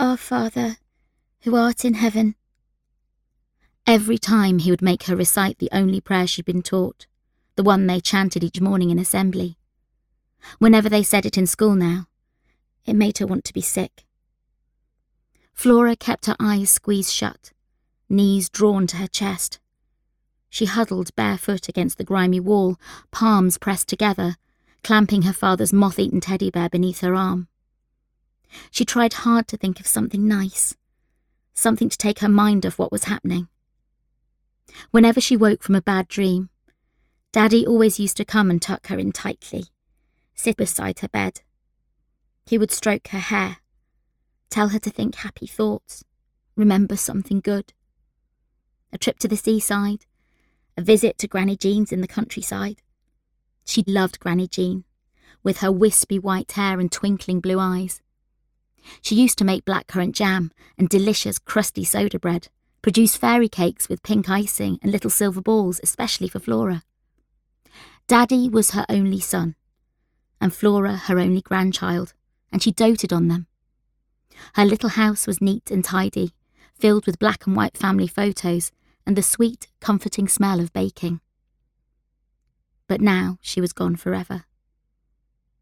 Our Father, who art in heaven. Every time he would make her recite the only prayer she'd been taught, the one they chanted each morning in assembly. Whenever they said it in school now, it made her want to be sick. Flora kept her eyes squeezed shut, knees drawn to her chest. She huddled barefoot against the grimy wall, palms pressed together, clamping her father's moth eaten teddy bear beneath her arm. She tried hard to think of something nice, something to take her mind off what was happening. Whenever she woke from a bad dream, Daddy always used to come and tuck her in tightly, sit beside her bed. He would stroke her hair, tell her to think happy thoughts, remember something good. A trip to the seaside, a visit to Granny Jean's in the countryside. She loved Granny Jean, with her wispy white hair and twinkling blue eyes. She used to make blackcurrant jam and delicious crusty soda bread, produce fairy cakes with pink icing and little silver balls, especially for Flora. Daddy was her only son, and Flora her only grandchild, and she doted on them. Her little house was neat and tidy, filled with black and white family photos and the sweet, comforting smell of baking. But now she was gone forever.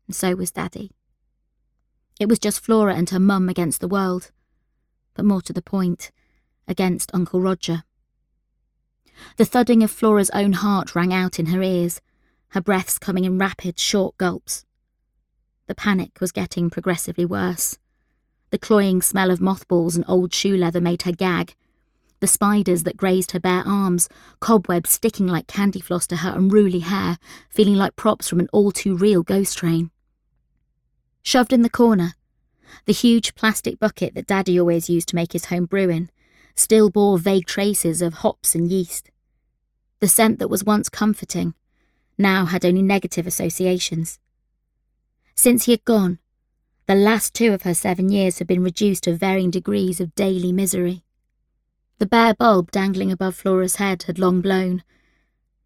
And so was Daddy. It was just Flora and her mum against the world, but more to the point, against Uncle Roger. The thudding of Flora's own heart rang out in her ears, her breaths coming in rapid, short gulps. The panic was getting progressively worse. The cloying smell of mothballs and old shoe leather made her gag. The spiders that grazed her bare arms, cobwebs sticking like candy floss to her unruly hair, feeling like props from an all too real ghost train. Shoved in the corner, the huge plastic bucket that Daddy always used to make his home brew in still bore vague traces of hops and yeast. The scent that was once comforting now had only negative associations. Since he had gone, the last two of her seven years had been reduced to varying degrees of daily misery. The bare bulb dangling above Flora's head had long blown.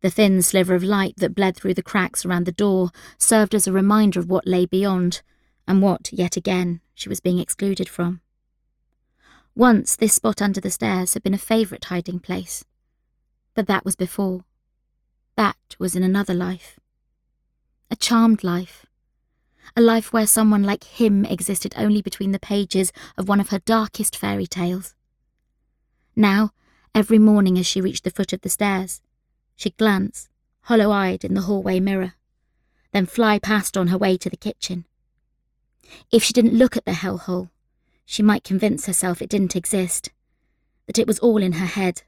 The thin sliver of light that bled through the cracks around the door served as a reminder of what lay beyond, and what, yet again, she was being excluded from. Once this spot under the stairs had been a favourite hiding place. But that was before. That was in another life. A charmed life. A life where someone like him existed only between the pages of one of her darkest fairy tales. Now, every morning as she reached the foot of the stairs, she'd glance, hollow eyed, in the hallway mirror, then fly past on her way to the kitchen if she didn't look at the hellhole, she might convince herself it didn't exist, that it was all in her head.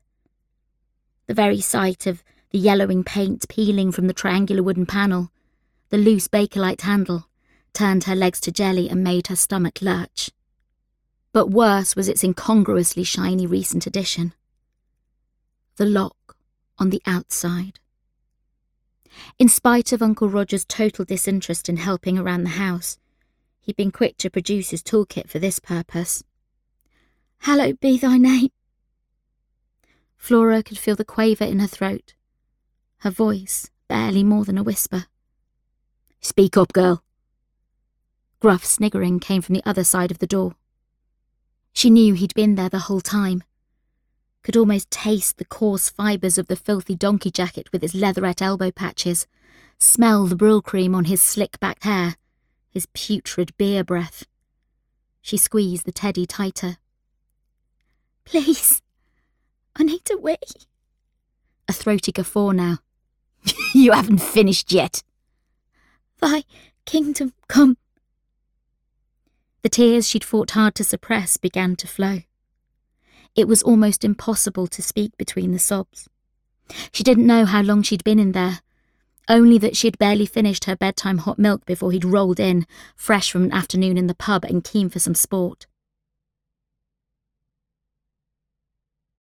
The very sight of the yellowing paint peeling from the triangular wooden panel, the loose Bakelite handle, turned her legs to jelly and made her stomach lurch. But worse was its incongruously shiny recent addition. The lock on the outside. In spite of Uncle Roger's total disinterest in helping around the house, He'd been quick to produce his toolkit for this purpose. Hallowed be thy name. Flora could feel the quaver in her throat, her voice barely more than a whisper. Speak up, girl. Gruff sniggering came from the other side of the door. She knew he'd been there the whole time. Could almost taste the coarse fibres of the filthy donkey jacket with its leatherette elbow patches, smell the Brylcreem on his slick back hair, his putrid beer breath. She squeezed the teddy tighter. Please, I need to wee. A throaty guffaw now. you haven't finished yet. Thy kingdom come. The tears she'd fought hard to suppress began to flow. It was almost impossible to speak between the sobs. She didn't know how long she'd been in there, only that she had barely finished her bedtime hot milk before he'd rolled in, fresh from an afternoon in the pub and keen for some sport.